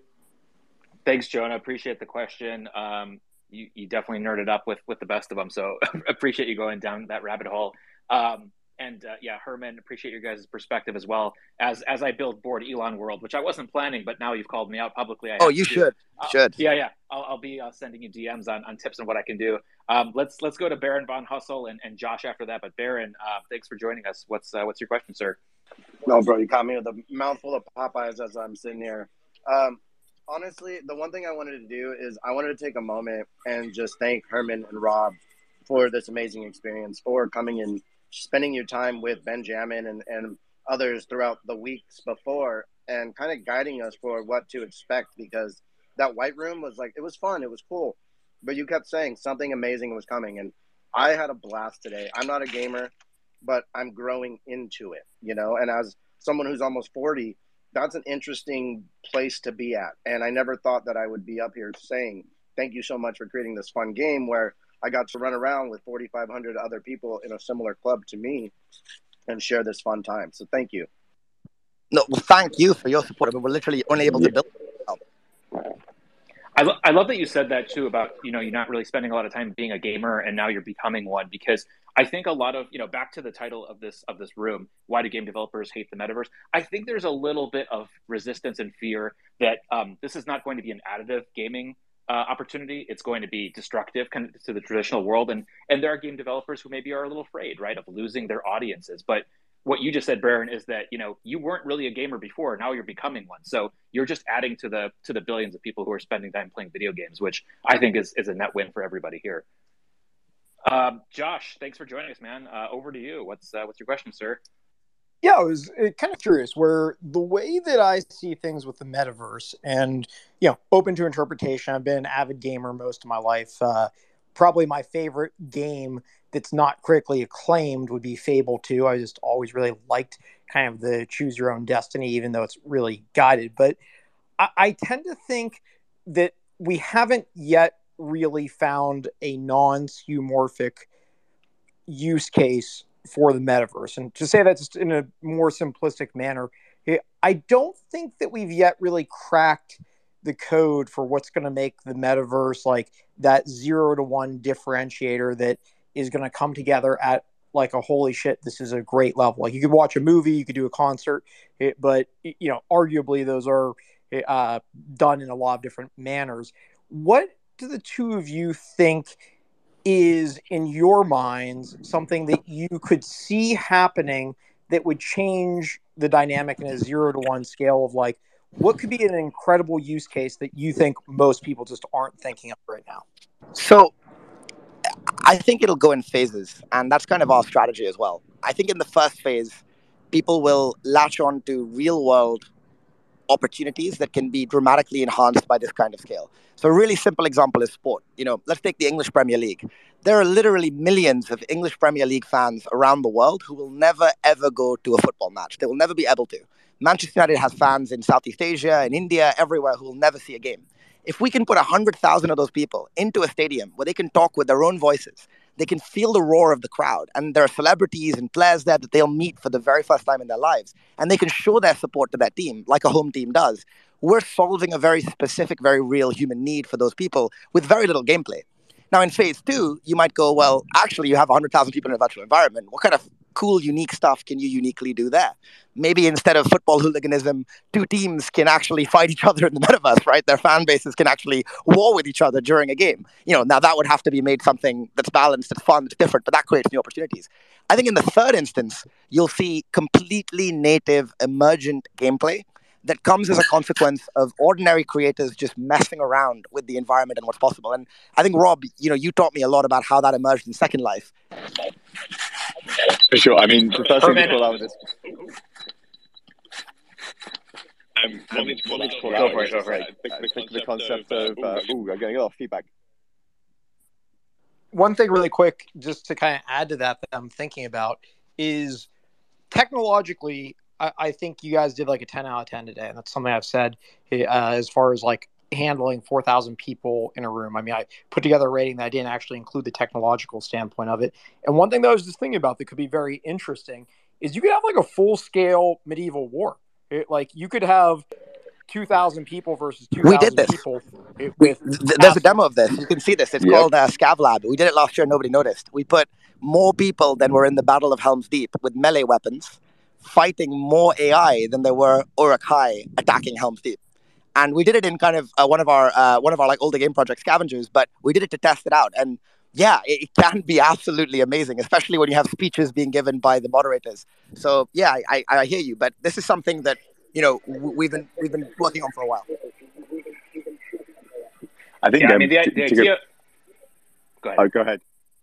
Thanks, Jonah. Appreciate the question. Um, you, you definitely nerded up with with the best of them, so appreciate you going down that rabbit hole. Um, and uh, yeah, Herman, appreciate your guys' perspective as well as as I build Bored Elon World, which I wasn't planning, but now you've called me out publicly. I oh, you should, uh, should. Yeah, yeah. I'll, I'll be uh, sending you DMs on, on tips on what I can do. Um, let's let's go to Baron von Hustle and, and Josh after that. But Baron, uh, thanks for joining us. What's uh, what's your question, sir? No, bro, you caught me with a mouthful of Popeyes as I'm sitting here. Um, honestly, the one thing I wanted to do is I wanted to take a moment and just thank Herman and Rob for this amazing experience, for coming and spending your time with Benjamin and, and others throughout the weeks before and kind of guiding us for what to expect because that white room was like it was fun, it was cool. But you kept saying something amazing was coming and I had a blast today. I'm not a gamer, but I'm growing into it, you know, and as someone who's almost 40, that's an interesting place to be at. And I never thought that I would be up here saying, Thank you so much for creating this fun game where I got to run around with 4,500 other people in a similar club to me and share this fun time. So thank you. No, well, thank you for your support. I mean, we're literally unable to build. I, lo- I love that you said that too about you know you're not really spending a lot of time being a gamer and now you're becoming one because I think a lot of you know back to the title of this of this room why do game developers hate the metaverse I think there's a little bit of resistance and fear that um, this is not going to be an additive gaming uh, opportunity. It's going to be destructive kind of to the traditional world, and and there are game developers who maybe are a little afraid, right, of losing their audiences. But what you just said, Baron, is that you know you weren't really a gamer before. Now you're becoming one. So you're just adding to the to the billions of people who are spending time playing video games, which I think is is a net win for everybody here. Um, Josh, thanks for joining us, man. Uh, over to you. What's uh, what's your question, sir? Yeah, I was uh, kind of curious where the way that I see things with the metaverse and, you know, open to interpretation. I've been an avid gamer most of my life. Uh, probably my favorite game that's not critically acclaimed would be Fable 2. I just always really liked kind of the choose your own destiny, even though it's really guided. But I, I tend to think that we haven't yet really found a non skeuomorphic use case for the metaverse. And to say that just in a more simplistic manner, I don't think that we've yet really cracked the code for what's going to make the metaverse like that zero to one differentiator that is going to come together at like a holy shit this is a great level. Like you could watch a movie you could do a concert eh, but you know arguably those are eh, uh, done in a lot of different manners. What do the two of you think is in your minds something that you could see happening that would change the dynamic in a zero to one scale of like what could be an incredible use case that you think most people just aren't thinking of right now so i think it'll go in phases and that's kind of our strategy as well i think in the first phase people will latch on to real world opportunities that can be dramatically enhanced by this kind of scale. So a really simple example is sport. You know, let's take the English Premier League. There are literally millions of English Premier League fans around the world who will never ever go to a football match. They will never be able to. Manchester United has fans in Southeast Asia, in India, everywhere who will never see a game. If we can put 100,000 of those people into a stadium where they can talk with their own voices, they can feel the roar of the crowd. And there are celebrities and players there that they'll meet for the very first time in their lives. And they can show their support to that team, like a home team does. We're solving a very specific, very real human need for those people with very little gameplay. Now, in phase two, you might go, well, actually, you have 100,000 people in a virtual environment. What kind of cool, unique stuff can you uniquely do there? Maybe instead of football hooliganism, two teams can actually fight each other in the metaverse, right? Their fan bases can actually war with each other during a game. You know, now that would have to be made something that's balanced, that's fun, that's different, but that creates new opportunities. I think in the third instance, you'll see completely native, emergent gameplay that comes as a consequence of ordinary creators just messing around with the environment and what's possible. And I think Rob, you know, you taught me a lot about how that emerged in Second Life. For sure. I mean, the first thing to call out with this. Um, one to call out, Go for it, go for it. the, the, the concept of, uh, ooh, I'm getting a lot of feedback. one thing really quick just to kind of add to that that i'm thinking about is technologically I, I think you guys did like a 10 out of 10 today and that's something i've said uh, as far as like handling 4000 people in a room i mean i put together a rating that i didn't actually include the technological standpoint of it and one thing that i was just thinking about that could be very interesting is you could have like a full scale medieval war It- like you could have 2000 people versus 2000 We did this. people with Th- There's a demo of this. You can see this. It's Yep. called uh, Scav Lab. We did it last year. Nobody noticed. We put more people than were in the Battle of Helm's Deep with melee weapons, fighting more AI than there were Uruk-hai attacking Helm's Deep. And we did it in kind of uh, one of our uh, one of our like older game project scavengers, but we did it to test it out. And yeah, it, it can be absolutely amazing, especially when you have speeches being given by the moderators. So yeah, I, I, I hear you, but this is something that you know w- we've been we've been working on for a while. I think. Yeah, I mean, the, the idea. Go ahead. Oh, go ahead.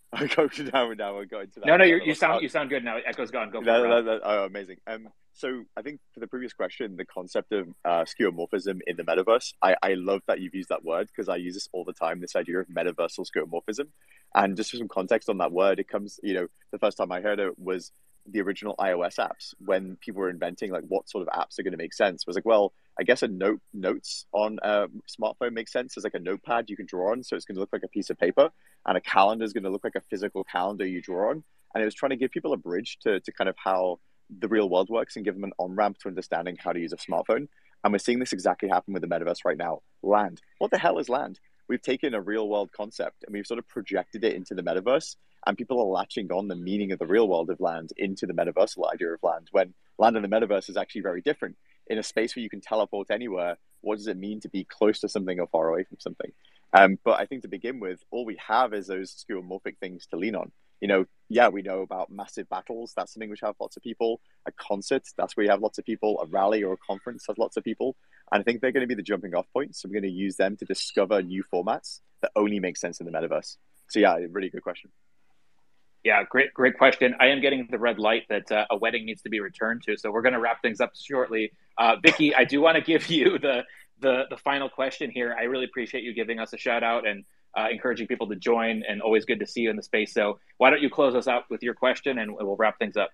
I'll go now. Now we'll go into that. No, no, you sound uh, you sound good now. Echo's gone. Go for that- it. That- that- oh, amazing. Um, so I think for the previous question, the concept of uh, skeuomorphism in the metaverse, I, I love that you've used that word because I use this all the time. This idea of metaversal skeuomorphism, and just for some context on that word, it comes. You know, the first time I heard it was the original iOS apps when people were inventing like what sort of apps are going to make sense. Was like, well, I guess a note notes on a smartphone makes sense as like a notepad you can draw on, so it's going to look like a piece of paper, and a calendar is going to look like a physical calendar you draw on. And it was trying to give people a bridge to, to kind of how the real world works and give them an on ramp to understanding how to use a smartphone. And we're seeing this exactly happen with the metaverse right now. Land. What the hell is land? We've taken a real world concept and we've sort of projected it into the metaverse, and people are latching on the meaning of the real world of land into the metaversal idea of land. When land in the metaverse is actually very different. In a space where you can teleport anywhere, what does it mean to be close to something or far away from something? Um, but I think to begin with, all we have is those skeuomorphic things to lean on. You know, yeah, we know about massive battles. That's something which have lots of people. A concert, that's where you have lots of people. A rally or a conference has lots of people. And I think they're going to be the jumping off point. So we're going to use them to discover new formats that only make sense in the metaverse. So yeah, really good question. Yeah, great, great question. I am getting the red light that uh, a wedding needs to be returned to, so we're going to wrap things up shortly. Uh, Vicky, I do want to give you the, the the final question here. I really appreciate you giving us a shout out and uh, encouraging people to join, and always good to see you in the space. So why don't you close us out with your question, and we'll wrap things up.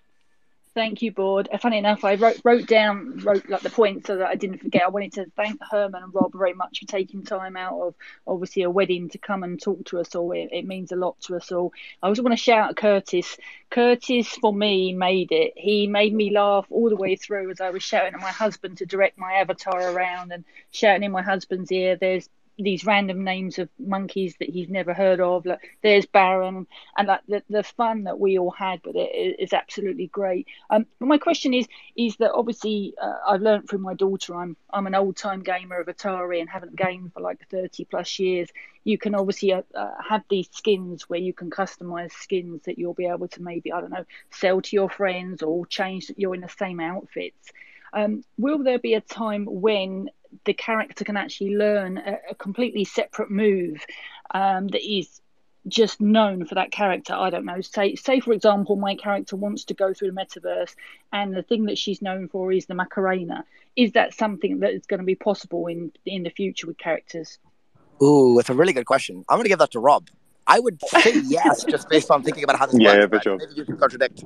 Thank you, Bored. Uh, Funny enough, I wrote wrote down wrote like the points so that I didn't forget. I wanted to thank Herman and Rob very much for taking time out of obviously a wedding to come and talk to us all. It, it means a lot to us all. I also want to shout out Curtis. Curtis for me made it. He made me laugh all the way through as I was shouting at my husband to direct my avatar around and shouting in my husband's ear. There's these random names of monkeys that he's never heard of. Like there's Baron, and like the, the fun that we all had with it is, absolutely great. Um, but my question is is that obviously uh, I've learned from my daughter. I'm I'm an old time gamer of Atari and haven't gamed for like 30 plus years. You can obviously uh, uh, have these skins where you can customize skins that you'll be able to maybe I don't know sell to your friends or change that you're in the same outfits. Um, will there be a time when the character can actually learn a, a completely separate move um, that is just known for that character. I don't know. Say, say for example, my character wants to go through the metaverse, and the thing that she's known for is the Macarena. Is that something that is going to be possible in in the future with characters? Ooh, it's a really good question. I'm going to give that to Rob. I would say yes, just based on thinking about how this Yeah, works. yeah, for but sure. Maybe you can contradict.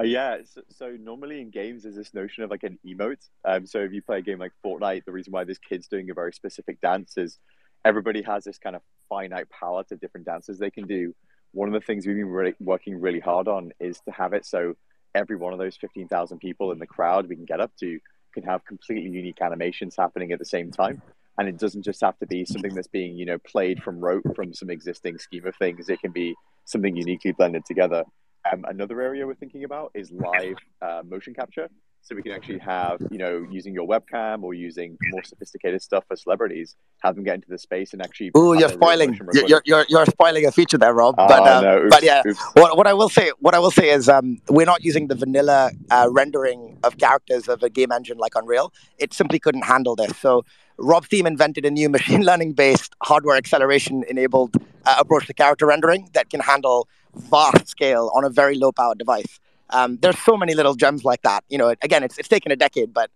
Uh, yeah, so, so normally in games there's this notion of like an emote. Um, so if you play a game like Fortnite, the reason why this kid's doing a very specific dance is everybody has this kind of finite palette of different dances they can do. One of the things we've been really working really hard on is to have it so every one of those 15,000 people in the crowd we can get up to can have completely unique animations happening at the same time. And it doesn't just have to be something that's being, you know, played from rote from some existing scheme of things. It can be something uniquely blended together. Um, another area we're thinking about is live uh, motion capture. So we can actually have, you know, using your webcam or using more sophisticated stuff for celebrities, have them get into the space and actually. oh you're spoiling. You're, you're, you're spoiling a feature there, Rob. Oh, but uh, no, oops, but yeah, oops. what, what I will say, what I will say is, um, we're not using the vanilla uh, rendering of characters of a game engine like Unreal. It simply couldn't handle this. So Rob Thiem invented a new machine learning based hardware acceleration enabled uh, approach to character rendering that can handle vast scale on a very low power device. Um, there's so many little gems like that. You know, again, it's it's taken a decade, but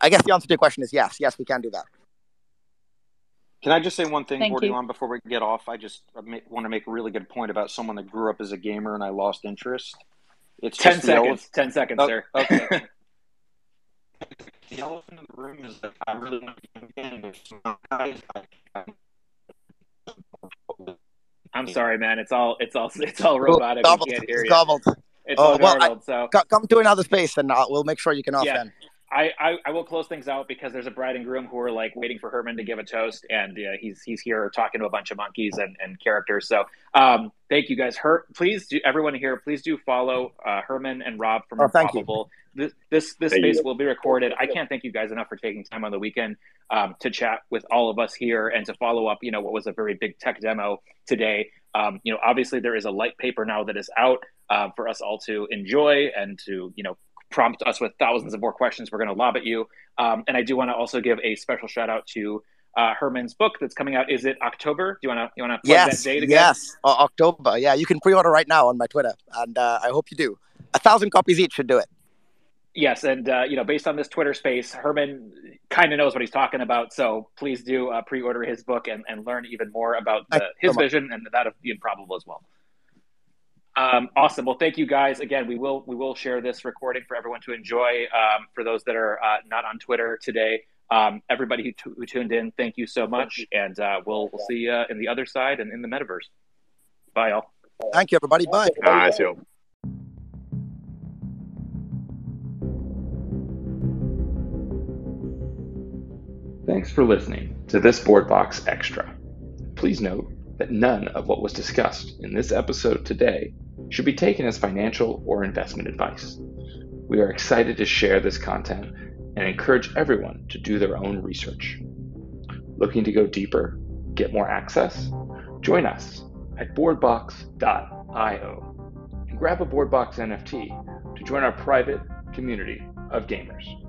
I guess the answer to your question is yes. Yes, we can do that. Can I just say one thing, Thank. Bored Elon, before we get off? I just want to make a really good point about someone that grew up as a gamer and I lost interest. It's Ten just the ele- seconds. Ten seconds, Oh, sir. okay. the elephant in the room is that I really want to be in There's some guys I, I, I'm sorry, man. It's all it's all it's all robotic. We can't hear you. gobbled. It's Oh, all well, I- So Co- Come to another space, and uh, we'll make sure you can off Yeah. then. I, I, I will close things out because there's a bride and groom who are like waiting for Herman to give a toast, and uh, he's he's here talking to a bunch of monkeys and, and characters. So um, thank you guys. Her, please do everyone here. Please do follow uh, Herman and Rob from Oh, thank you. This this, this Thank space you. will be recorded. I can't thank you guys enough for taking time on the weekend um, to chat with all of us here and to follow up. You know what was a very big tech demo today. Um, you know, obviously there is a light paper now that is out uh, for us all to enjoy and to you know prompt us with thousands of more questions we're going to lob at you. Um, and I do want to also give a special shout out to uh, Herman's book that's coming out. Is it October? Do you want to you want to plug Yes, that date again? yes, O- October. Yeah, you can pre-order right now on my Twitter, and uh, I hope you do. A thousand copies each should do it. Yes, and uh, you know, based on this Twitter space, Herman kind of knows what he's talking about. So please do uh, pre-order his book and, and learn even more about the, his vision and that of the improbable as well. Um, awesome. Well, thank you guys again. We will we will share this recording for everyone to enjoy. Um, for those that are uh, not on Twitter today, um, everybody who, t- who tuned in, thank you so much, and uh, we'll we'll see you in the Otherside and in the metaverse. Bye, all. Thank you, everybody. Bye. So. Thanks for listening to this Bored Box Extra. Please note that none of what was discussed in this episode today should be taken as financial or investment advice. We are excited to share this content and encourage everyone to do their own research. Looking to go deeper, get more access? Join us at boredbox.io and grab a Bored Box NFT to join our private community of gamers.